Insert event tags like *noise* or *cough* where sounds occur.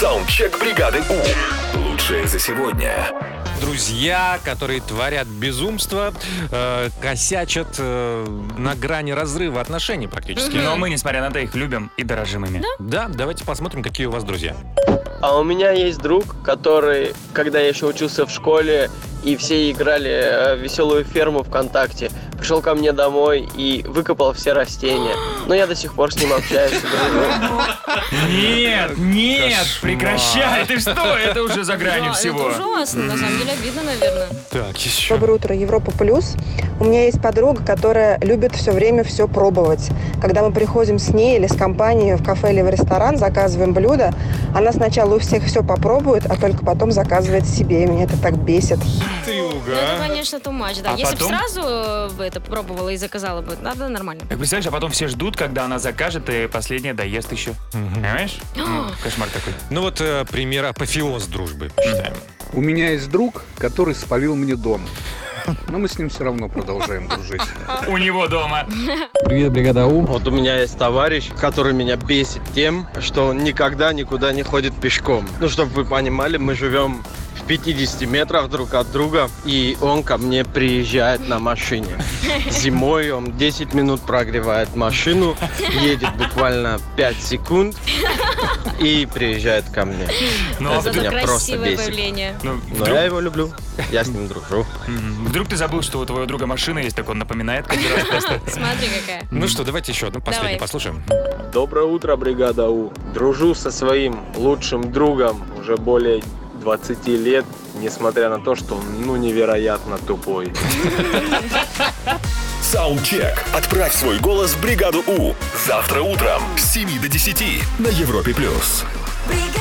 Саундчек бригады У. Лучшее за сегодня. Друзья, которые творят безумство, э, косячат э, на грани разрыва отношений практически. Но мы, несмотря на это, их любим и дорожим ими. Да, давайте посмотрим, какие у вас друзья. А у меня есть друг, который, когда я еще учился в школе, и все играли э, в веселую ферму ВКонтакте, пришел ко мне домой и выкопал все растения. Но я до сих пор с ним общаюсь. Нет, нет, прекращай, ты что, это уже за гранью всего. Это ужасно, на самом деле обидно, наверное. Так, еще. Доброе утро, Европа Плюс. У меня есть подруга, которая любит все время все пробовать. Когда мы приходим с ней или с компанией в кафе или в ресторан, заказываем блюдо, она сначала у всех все попробует, а только потом заказывает себе. И меня это так бесит. Ну, это, конечно, too much, да. А Если потом? бы сразу э, бы это пробовала и заказала бы, надо нормально. Так представляешь, а потом все ждут, когда она закажет, и последняя доест еще. Понимаешь? *gasps* Ну, Кошмар такой. Ну вот э, пример апофеоз дружбы, считаем. У меня есть друг, который спалил мне дом. Но мы с ним все равно продолжаем дружить. У него дома. *laughs* Привет, бригада У. Вот у меня есть товарищ, который меня бесит тем, что он никогда никуда не ходит пешком. Ну, чтобы вы понимали, мы живем 50 метрах друг от друга, и он ко мне приезжает на машине. Зимой он 10 минут прогревает машину, едет буквально 5 секунд и приезжает ко мне. Но Это Зато меня просто красивое бесит. появление. ну, Но вдруг, я его люблю, я с ним дружу. Вдруг ты забыл, что у твоего друга машина есть, так он напоминает каждый раз просто. *laughs* Смотри, какая. Ну что, давайте еще одну последнюю Давай. послушаем. Доброе утро, бригада У. Дружу со своим лучшим другом уже более 20 лет, несмотря на то, что он ну невероятно тупой. Саундчек. Отправь свой голос в бригаду У. Завтра утром с 7 до 10 на Европе+. плюс. бригада.